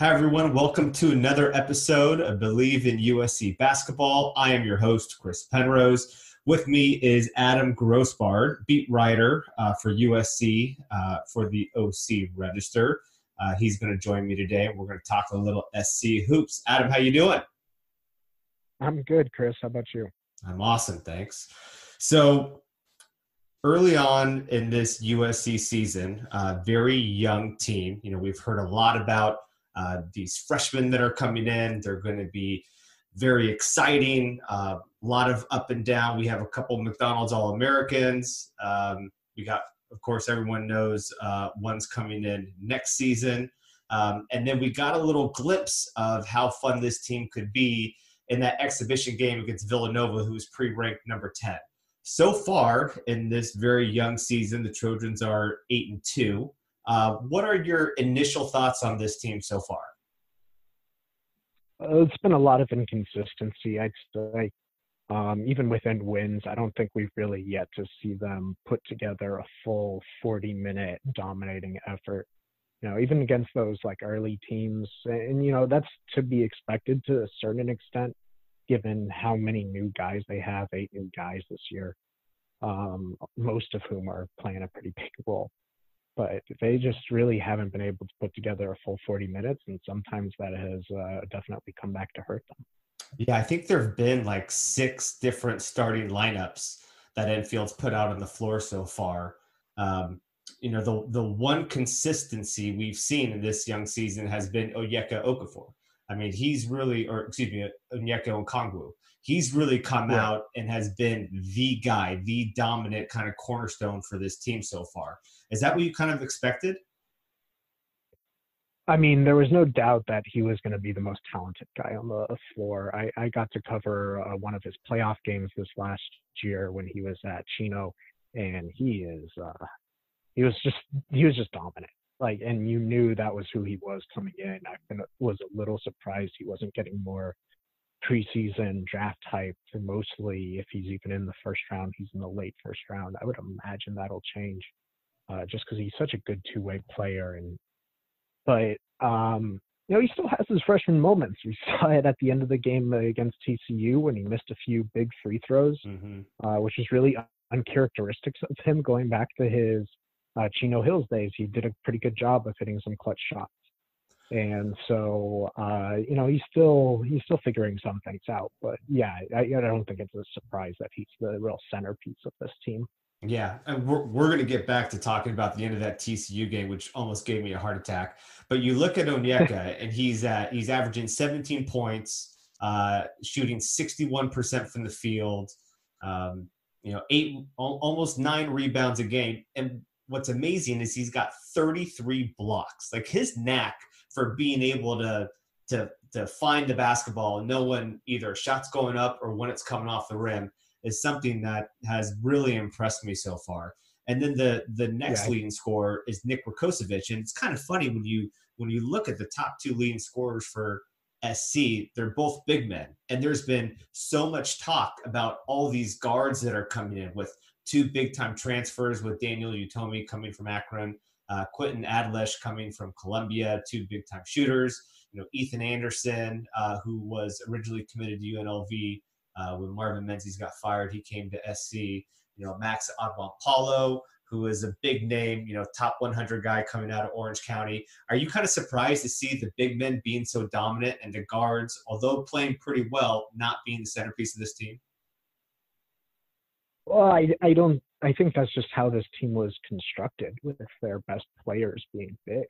Hi, everyone. Welcome to another episode of Believe in USC Basketball. I am your host, Chris Penrose. With me is Adam Grossbard, beat writer uh, for USC uh, for the OC Register. Uh, he's going to join me today, and we're going to talk a little SC hoops. Adam, how you doing? I'm good, Chris. How about you? I'm awesome, thanks. So, early on in this USC season, uh, very young team. You know, we've heard a lot about uh, these freshmen that are coming in. They're going to be very exciting. Uh, a lot of up and down. We have a couple McDonald's All Americans. Um, we got, of course, everyone knows uh, one's coming in next season. Um, and then we got a little glimpse of how fun this team could be in that exhibition game against Villanova, who's pre ranked number 10. So far in this very young season, the Trojans are 8 and 2. Uh, what are your initial thoughts on this team so far? Uh, it's been a lot of inconsistency, I'd say. Um, even within wins, I don't think we've really yet to see them put together a full 40 minute dominating effort. You know, even against those like early teams, and you know, that's to be expected to a certain extent, given how many new guys they have, eight new guys this year, um, most of whom are playing a pretty big role but they just really haven't been able to put together a full 40 minutes and sometimes that has uh, definitely come back to hurt them yeah i think there have been like six different starting lineups that enfield's put out on the floor so far um, you know the the one consistency we've seen in this young season has been Onyeka Okafor. I mean, he's really, or excuse me, Onyeka Okongwu. He's really come yeah. out and has been the guy, the dominant kind of cornerstone for this team so far. Is that what you kind of expected? I mean, there was no doubt that he was going to be the most talented guy on the floor. I, I got to cover uh, one of his playoff games this last year when he was at Chino, and he is uh, he was just he was just dominant. Like, and you knew that was who he was coming in. I was a little surprised he wasn't getting more preseason draft hype. And mostly, if he's even in the first round, he's in the late first round. I would imagine that'll change uh, just because he's such a good two way player. And but um, you know he still has his freshman moments. We saw it at the end of the game against TCU when he missed a few big free throws, mm-hmm. uh, which is really uncharacteristic of him going back to his uh, Chino Hills days. He did a pretty good job of hitting some clutch shots. And so, uh, you know, he's still he's still figuring some things out. But yeah, I, I don't think it's a surprise that he's the real centerpiece of this team. Yeah, and we're, we're going to get back to talking about the end of that TCU game, which almost gave me a heart attack. But you look at Onyeka, and he's at he's averaging 17 points, uh, shooting 61% from the field, um, you know, eight almost nine rebounds a game. And what's amazing is he's got 33 blocks. Like his knack for being able to to to find the basketball and know when either shots going up or when it's coming off the rim is something that has really impressed me so far. And then the the next yeah. leading scorer is Nick Rakocevic, and it's kind of funny when you when you look at the top two leading scorers for SC, they're both big men, and there's been so much talk about all these guards that are coming in with two big time transfers with Daniel Utomi coming from Akron, uh, Quinton Adlesh coming from Columbia, two big time shooters. You know Ethan Anderson, uh, who was originally committed to UNLV uh, when Marvin Menzies got fired, he came to SC. You know, Max Agbonkpolo, who is a big name, you know, top 100 guy coming out of Orange County. Are you kind of surprised to see the big men being so dominant and the guards, although playing pretty well, not being the centerpiece of this team? Well, I, I don't. I think that's just how this team was constructed, with their best players being bigs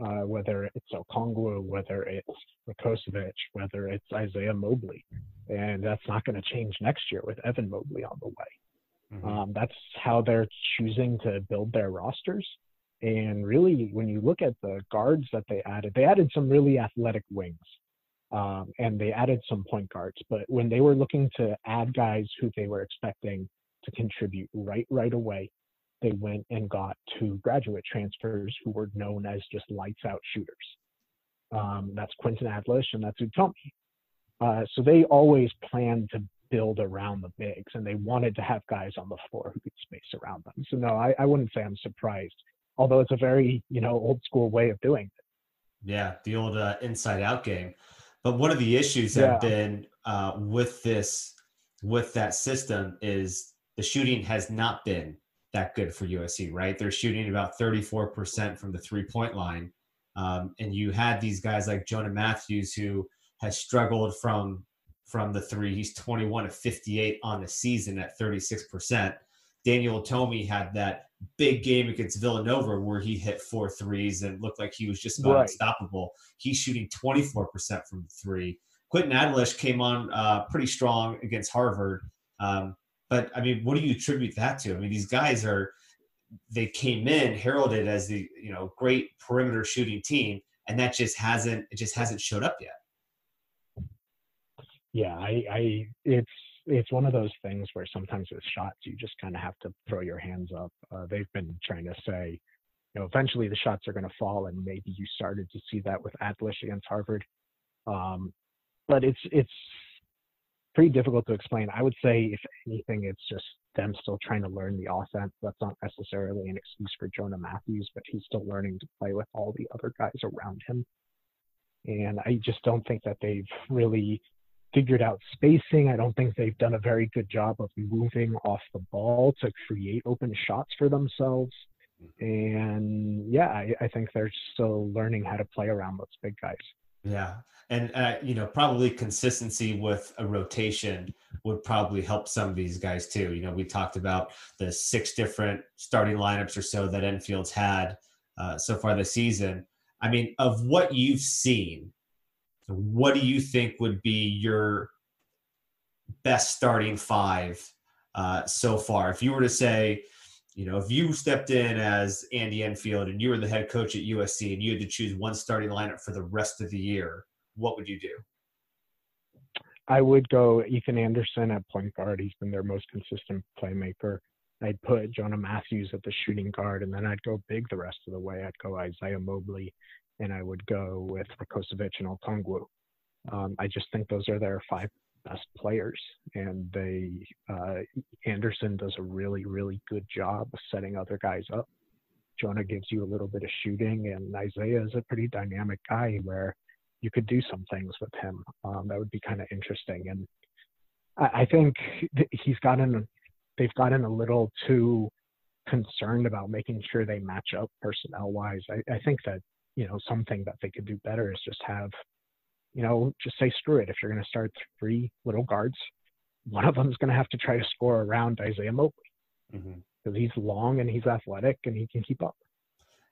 uh, whether it's Okongwu, whether it's Rakocevic, whether it's Isaiah Mobley. And that's not going to change next year with Evan Mobley on the way. Mm-hmm. Um, that's how they're choosing to build their rosters. And really, when you look at the guards that they added, they added some really athletic wings. Um, and they added some point guards. But when they were looking to add guys who they were expecting to contribute right right away, they went and got two graduate transfers who were known as just lights out shooters. Um, that's Quinton Adlesh and that's Utomi. Uh, so they always planned to build around the bigs and they wanted to have guys on the floor who could space around them. So no, I, I wouldn't say I'm surprised, although it's a very, you know, old school way of doing it. Yeah, the old uh, inside out game. But one of the issues yeah. have been uh, with this, with that system, is the shooting has not been that good for USC. Right, they're shooting about thirty four percent from the three point line, um, and you had these guys like Jonah Mathews who has struggled from from the three. He's 21 of 58 on the season at 36%. Daniel Utomi had that big game against Villanova where he hit four threes and looked like he was just about right. unstoppable. He's shooting 24% from three. Quinton Adlesh came on uh, pretty strong against Harvard. Um, but I mean, what do you attribute that to? I mean, these guys are they came in heralded as the you know great perimeter shooting team, and that just hasn't it just hasn't showed up yet yeah, I, I, it's, it's one of those things where sometimes with shots, you just kind of have to throw your hands up. Uh, they've been trying to say, you know, eventually the shots are going to fall, and maybe you started to see that with Adlesh against Harvard. Um, but it's it's pretty difficult to explain. I would say, if anything, it's just them still trying to learn the offense. That's not necessarily an excuse for Jonah Mathews, but he's still learning to play with all the other guys around him. And I just don't think that they've really figured out spacing. I don't think they've done a very good job of moving off the ball to create open shots for themselves. And yeah, I, I think they're still learning how to play around those big guys. Yeah. And, uh, you know, probably consistency with a rotation would probably help some of these guys too. You know, we talked about the six different starting lineups or so that Enfield's had uh, so far this season. I mean, of what you've seen, what do you think would be your best starting five uh, so far? If you were to say, you know, if you stepped in as Andy Enfield and you were the head coach at USC and you had to choose one starting lineup for the rest of the year, what would you do? I would go Ethan Anderson at point guard. He's been their most consistent playmaker. I'd put Jonah Mathews at the shooting guard, and then I'd go big the rest of the way. I'd go Isaiah Mobley and I would go with Rakocevic and Okongwu. Um, I just think those are their five best players, and they uh, Anderson does a really really good job of setting other guys up. Jonah gives you a little bit of shooting, and Isaiah is a pretty dynamic guy where you could do some things with him. Um, that would be kind of interesting, and I, I think he's gotten they've gotten a little too concerned about making sure they match up personnel wise. I, I think that you know, something that they could do better is just have, you know, just say screw it. If you're going to start three little guards, one of them is going to have to try to score around Isaiah Mobley because mm-hmm. he's long and he's athletic and he can keep up.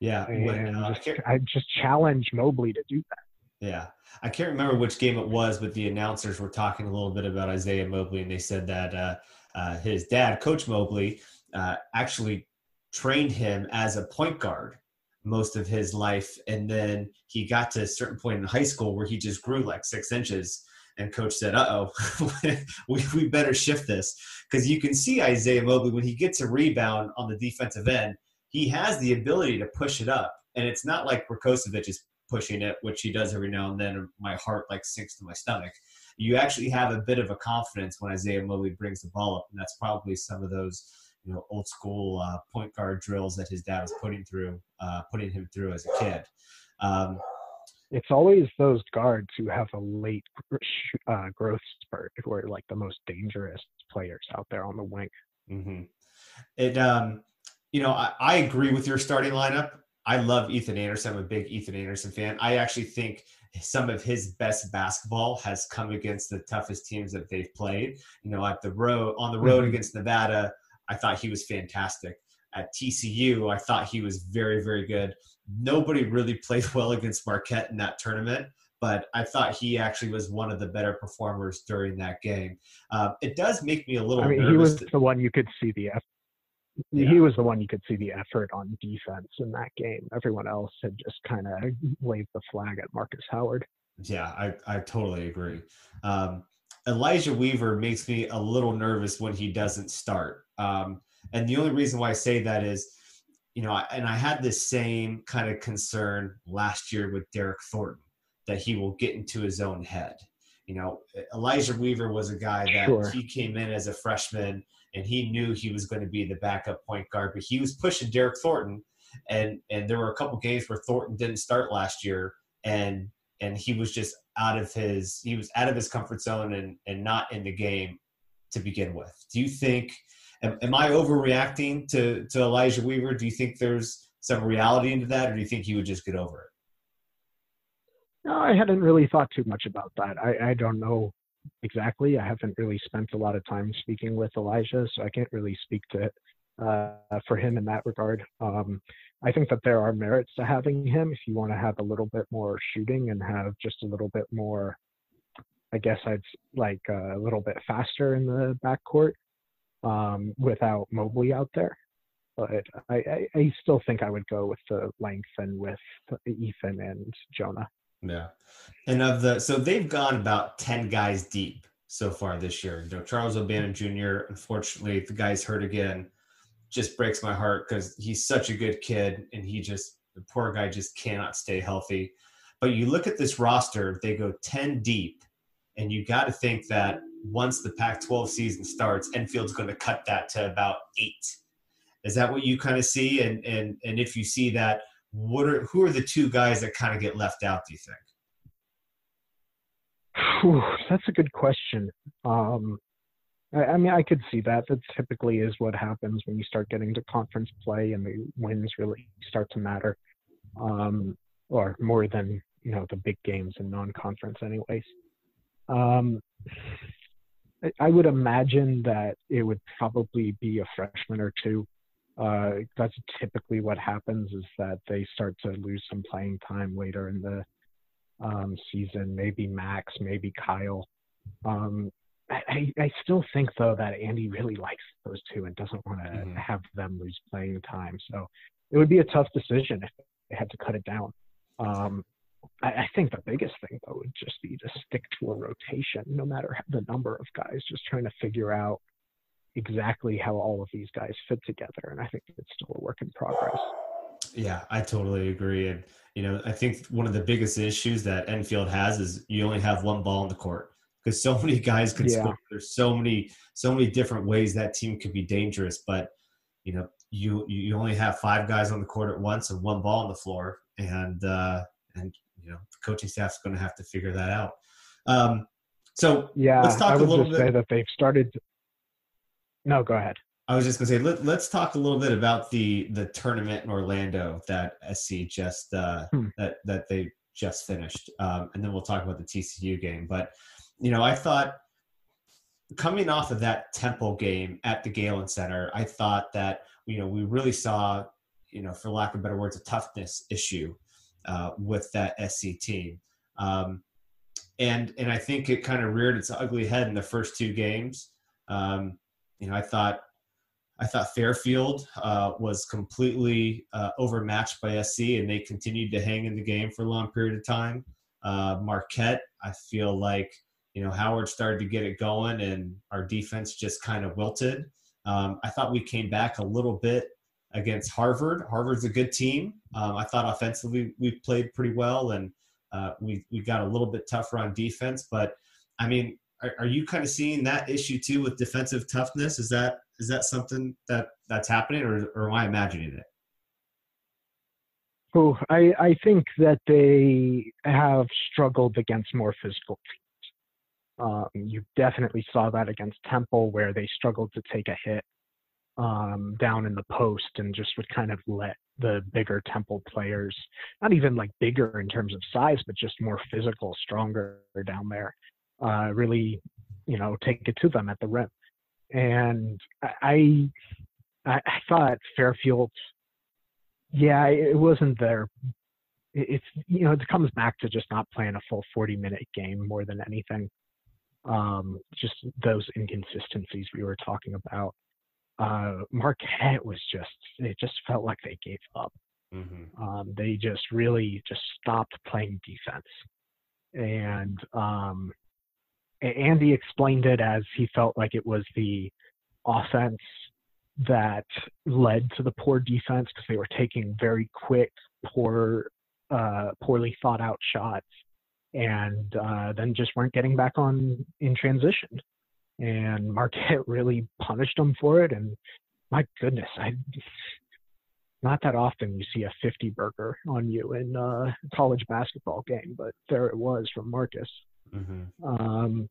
Yeah, and when, uh, just, I, I just challenge Mobley to do that. Yeah, I can't remember which game it was, but the announcers were talking a little bit about Isaiah Mobley, and they said that uh, uh, his dad, Coach Mobley, uh, actually trained him as a point guard most of his life. And then he got to a certain point in high school where he just grew like six inches. And coach said, uh oh, we, we better shift this. Because you can see Isaiah Mobley, when he gets a rebound on the defensive end, he has the ability to push it up. And it's not like Rakocevic is pushing it, which he does every now and then. My heart like sinks to my stomach. You actually have a bit of a confidence when Isaiah Mobley brings the ball up. And that's probably some of those you know old school uh, point guard drills that his dad was putting through, uh, putting him through as a kid. Um, it's always those guards who have a late uh, growth spurt who are like the most dangerous players out there on the wing. Mm-hmm. It, um, you know, I, I agree with your starting lineup. I love Ethan Anderson. I'm a big Ethan Anderson fan. I actually think some of his best basketball has come against the toughest teams that they've played. You know, at the road on the road mm-hmm. against Nevada, I thought he was fantastic. At TCU, I thought he was very, very good. Nobody really played well against Marquette in that tournament, but I thought he actually was one of the better performers during that game. Uh, it does make me a little. I mean, he was to, the one you could see the. Yeah. He was the one you could see the effort on defense in that game. Everyone else had just kind of waved the flag at Markus Howard. Yeah, I, I totally agree. Um, Elijah Weaver makes me a little nervous when he doesn't start. Um, and the only reason why I say that is, you know, and I had this same kind of concern last year with Derryck Thornton that he will get into his own head. You know, Elijah Weaver was a guy that sure. he came in as a freshman and he knew he was going to be the backup point guard, but he was pushing Derryck Thornton. And and there were a couple games where Thornton didn't start last year, and and he was just out of his he was out of his comfort zone and and not in the game to begin with. Do you think am, am I overreacting to to Elijah Weaver? Do you think there's some reality into that, or do you think he would just get over it? No, I hadn't really thought too much about that. I, I don't know exactly. I haven't really spent a lot of time speaking with Elijah, so I can't really speak to it uh, for him in that regard. Um, I think that there are merits to having him if you want to have a little bit more shooting and have just a little bit more, I guess I'd like uh, a little bit faster in the backcourt um, without Mobley out there. But I, I, I, still think I would go with the length and with Ethan and Jonah. Yeah. And of the, so they've gone about 10 guys deep so far this year. You know, Charles O'Bannon Jr., unfortunately, the guy's hurt again just breaks my heart because he's such a good kid and he just the poor guy just cannot stay healthy. But you look at this roster, they go 10 deep, and you got to think that once the Pac 12 season starts, Enfield's going to cut that to about eight. Is that what you kind of see? And, and, and if you see that, what are, who are the two guys that kind of get left out, do you think? Whew, that's a good question. Um, I, I mean, I could see that. That typically is what happens when you start getting to conference play and the wins really start to matter, um, or more than you know the big games in non-conference, anyways. Um, I, would imagine that it would probably be a freshman or two. Uh, that's typically what happens is that they start to lose some playing time later in the um, season. Maybe Max, maybe Kyle. Um, I, I still think though that Andy really likes those two and doesn't want to mm-hmm. have them lose playing time. So it would be a tough decision if they had to cut it down. Um, I, I think the biggest thing though would just be to stick to a rotation, no matter the number of guys. Just trying to figure out exactly how all of these guys fit together, and I think it's still a work in progress. Yeah, I totally agree. And you know, I think one of the biggest issues that Enfield has is you only have one ball in the court because so many guys can yeah. score. There's so many so many different ways that team could be dangerous, but you know you you only have five guys on the court at once and one ball on the floor, and uh, and you know the coaching staff's going to have to figure that out. Um, so yeah, let's talk I would a little just bit. Say that they've started. No, go ahead. I was just going to say let, us talk a little bit about the the tournament in Orlando that SC just uh, hmm. that that they just finished, um, and then we'll talk about the TCU game. But you know, I thought coming off of that Temple game at the Galen Center, I thought that you know we really saw, you know, for lack of better words, a toughness issue uh, with that SC team, um, and and I think it kind of reared its ugly head in the first two games. Um, you know, I thought I thought Fairfield uh, was completely uh, overmatched by SC, and they continued to hang in the game for a long period of time. Uh, Marquette, I feel like you know, Howard started to get it going and our defense just kind of wilted. Um, I thought we came back a little bit against Harvard. Harvard's a good team. Um, I thought offensively we played pretty well and uh, we, we got a little bit tougher on defense. But I mean, are, are, you kind of seeing that issue too with defensive toughness? Is that is that something that that's happening or, or am I imagining it? Oh, I, I think that they have struggled against more physical teams. Um, you definitely saw that against Temple, where they struggled to take a hit um, down in the post and just would kind of let the bigger Temple players, not even like bigger in terms of size, but just more physical, stronger down there, uh, really, you know, take it to them at the rim. And I, I, I thought Fairfield, yeah, it wasn't their it's you know it comes back to just not playing a full 40 minute game more than anything um, just those inconsistencies we were talking about. Uh, Marquette was just, it just felt like they gave up. Mm-hmm. Um, they just really just stopped playing defense. And um, Andy explained it as he felt like it was the offense that led to the poor defense because they were taking very quick, poor, uh, poorly thought out shots and uh, then just weren't getting back on in transition. And Marquette really punished them for it. And my goodness, I not that often you see a 50 burger on you in a college basketball game, but there it was from Markus. Mm-hmm. Um,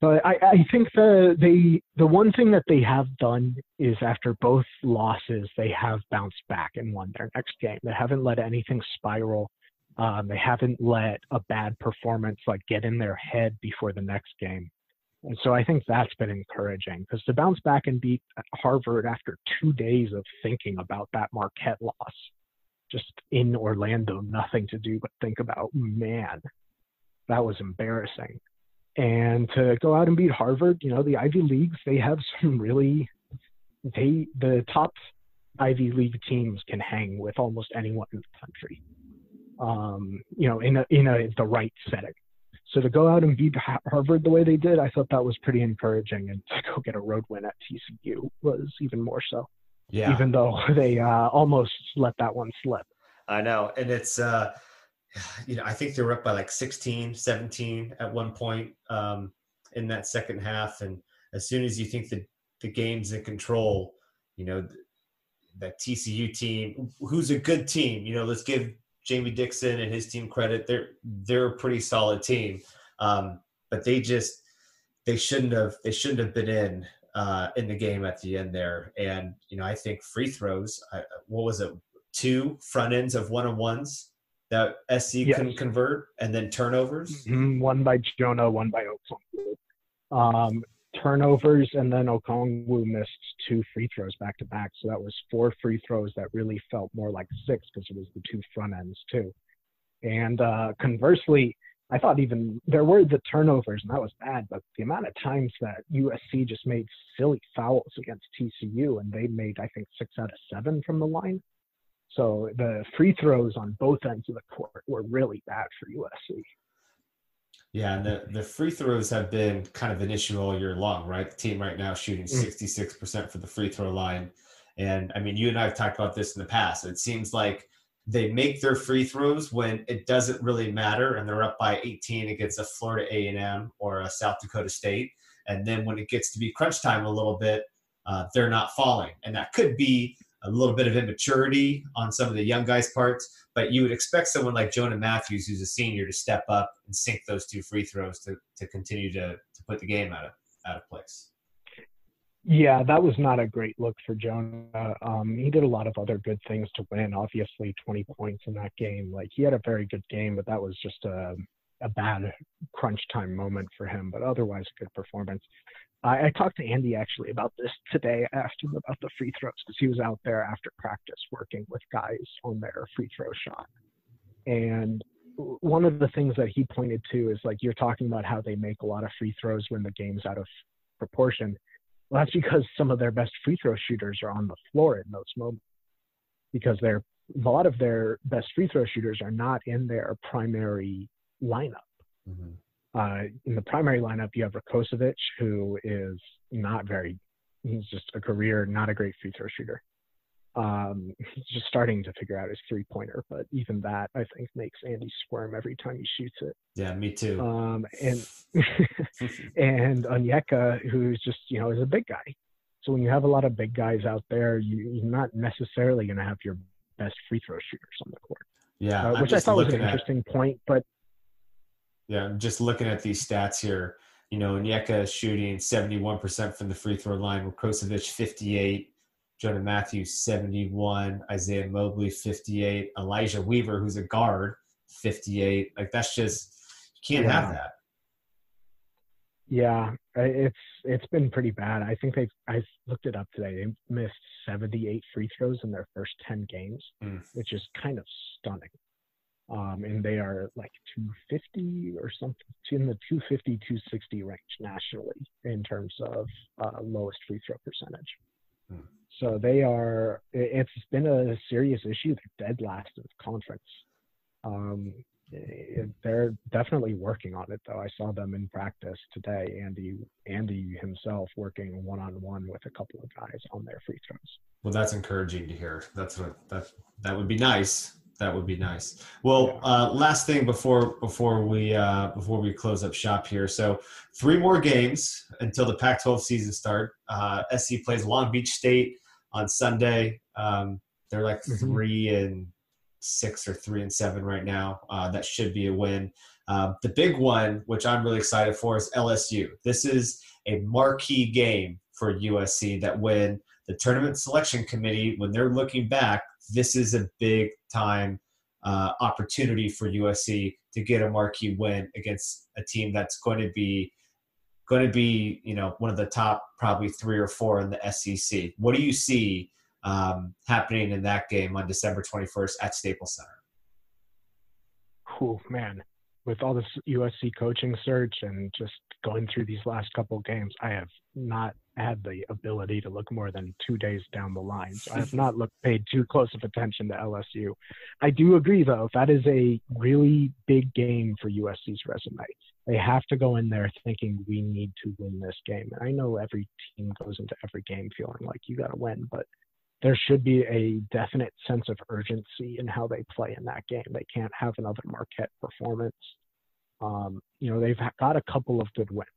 but I, I think the they the one thing that they have done is after both losses they have bounced back and won their next game. They haven't let anything spiral. Um, they haven't let a bad performance like get in their head before the next game. And so I think that's been encouraging because to bounce back and beat Harvard after two days of thinking about that Marquette loss, just in Orlando, nothing to do but think about, man, that was embarrassing. And to go out and beat Harvard, you know, the Ivy Leagues, they have some really, they, the top Ivy League teams can hang with almost anyone in the country, um, you know, in a, in a, the right setting. So to go out and beat Harvard the way they did, I thought that was pretty encouraging. And to go get a road win at TCU was even more so. Yeah. Even though they uh, almost let that one slip. I know. And it's, uh, you know, I think they were up by like 16, 17 at one point um, in that second half. And as soon as you think that the game's in control, you know, that TCU team, who's a good team, you know, let's give Jamie Dixon and his team credit. They're they're a pretty solid team, um, but they just they shouldn't have they shouldn't have been in uh, in the game at the end there. And you know, I think free throws. Uh, what was it? Two front ends of one on ones that SC yes. couldn't convert, and then turnovers. Mm-hmm. One by Jonah, one by Okongwu. Um, turnovers, and then Okongwu missed two free throws back to back. So that was four free throws that really felt more like six because it was the two front ends too. And uh, conversely, I thought even there were the turnovers, and that was bad. But the amount of times that USC just made silly fouls against TCU, and they made I think six out of seven from the line. So the free throws on both ends of the court were really bad for USC. Yeah, and the, the free throws have been kind of an issue all year long, right? The team right now shooting 66% mm. for the free throw line. And I mean, you and I have talked about this in the past. It seems like they make their free throws when it doesn't really matter and they're up by 18 against a Florida A&M or a South Dakota State. And then when it gets to be crunch time a little bit, uh, they're not falling. And that could be a little bit of immaturity on some of the young guys' parts, but you would expect someone like Jonah Mathews, who's a senior, to step up and sink those two free throws to, to continue to, to put the game out of out of place. Yeah, that was not a great look for Jonah. Um, he did a lot of other good things to win. Obviously, 20 points in that game. Like he had a very good game, but that was just a a bad crunch time moment for him. But otherwise, a good performance. I, I talked to Andy actually about this today. I asked him about the free throws because he was out there after practice working with guys on their free throw shot. And one of the things that he pointed to is like you're talking about how they make a lot of free throws when the game's out of proportion. Well, that's because some of their best free throw shooters are on the floor in those moments because they're a lot of their best free throw shooters are not in their primary lineup. Mm-hmm. Uh, in the primary lineup, you have Rakocevic, who is not very, he's just a career, not a great free throw shooter. Um, he's just starting to figure out his three pointer, but even that I think makes Andy squirm every time he shoots it. Yeah, me too. Um, and and Onyeka, who's just you know is a big guy. So when you have a lot of big guys out there, you, you're not necessarily going to have your best free throw shooters on the court. Yeah, uh, which I thought was an interesting point, but yeah, I'm just looking at these stats here. You know, Onyeka shooting 71% from the free throw line, Rakocevic 58, Jonah Mathews 71, Isaiah Mobley 58, Elijah Weaver, who's a guard, 58. Like that's just you can't yeah. have that. Yeah, it's it's been pretty bad. I think they've I looked it up today. They missed 78 free throws in their first 10 games, mm. which is kind of stunning um, and they are like 250 or something in the 250 260 range nationally in terms of uh, lowest free throw percentage. Hmm. so they are it's been a serious issue. They're dead last in the conference. Um, they're definitely working on it though. I saw them in practice today andy andy himself working one-on-one with a couple of guys on their free throws. Well that's encouraging to hear. That's what that that would be nice that would be nice. Well, uh, last thing before before we uh, before we close up shop here. So three more games until the Pac-12 season start. Uh, SC plays Long Beach State on Sunday. Um, they're like mm-hmm. three and six or three and seven right now. Uh, that should be a win. Uh, the big one, which I'm really excited for, is LSU. This is a marquee game for USC that when the tournament selection committee, when they're looking back, this is a big time uh, opportunity for USC to get a marquee win against a team that's going to be going to be you know one of the top probably three or four in the SEC. What do you see um, happening in that game on December 21st at Staples Center? Oh man, with all this USC coaching search and just going through these last couple games, I have not had the ability to look more than two days down the line. So I have not looked paid too close of attention to LSU. I do agree though, that is a really big game for USC's resume. They have to go in there thinking we need to win this game. And I know every team goes into every game feeling like you got to win, but there should be a definite sense of urgency in how they play in that game. They can't have another Marquette performance. Um, you know, they've got a couple of good wins.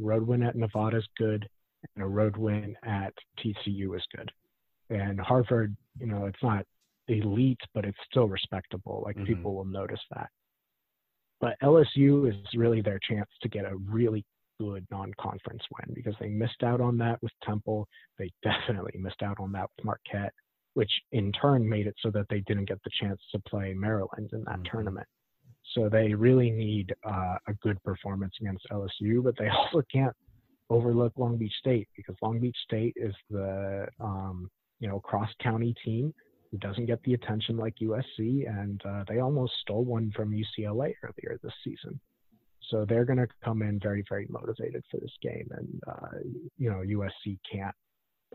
Road win at Nevada is good, and a road win at TCU is good. And Harvard, you know, it's not elite, but it's still respectable. Like mm-hmm. people will notice that. But LSU is really their chance to get a really good non-conference win because they missed out on that with Temple. They definitely missed out on that with Marquette, which in turn made it so that they didn't get the chance to play Maryland in that mm-hmm. tournament. So they really need uh, a good performance against LSU, but they also can't overlook Long Beach State because Long Beach State is the um, you know cross county team who doesn't get the attention like USC, and uh, they almost stole one from UCLA earlier this season. So they're going to come in very, very motivated for this game, and uh, you know USC can't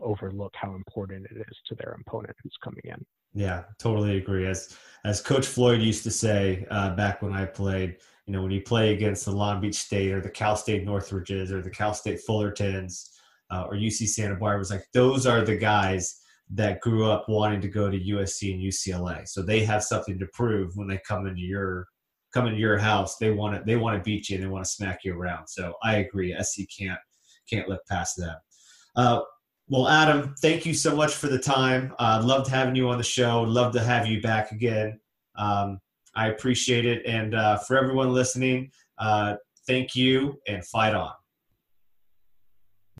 overlook how important it is to their opponent who's coming in. Yeah, totally agree. As as Coach Floyd used to say uh, back when I played, you know, when you play against the Long Beach State or the Cal State Northridges or the Cal State Fullertons uh, or UC Santa Barbara, was like those are the guys that grew up wanting to go to USC and UCLA. So they have something to prove when they come into your come into your house, they want to they want to beat you and they want to smack you around. So I agree. SC can't can't look past that. Uh, well, Adam, thank you so much for the time. Uh, loved having you on the show. Love to have you back again. Um, I appreciate it. And uh, for everyone listening, uh, thank you and fight on.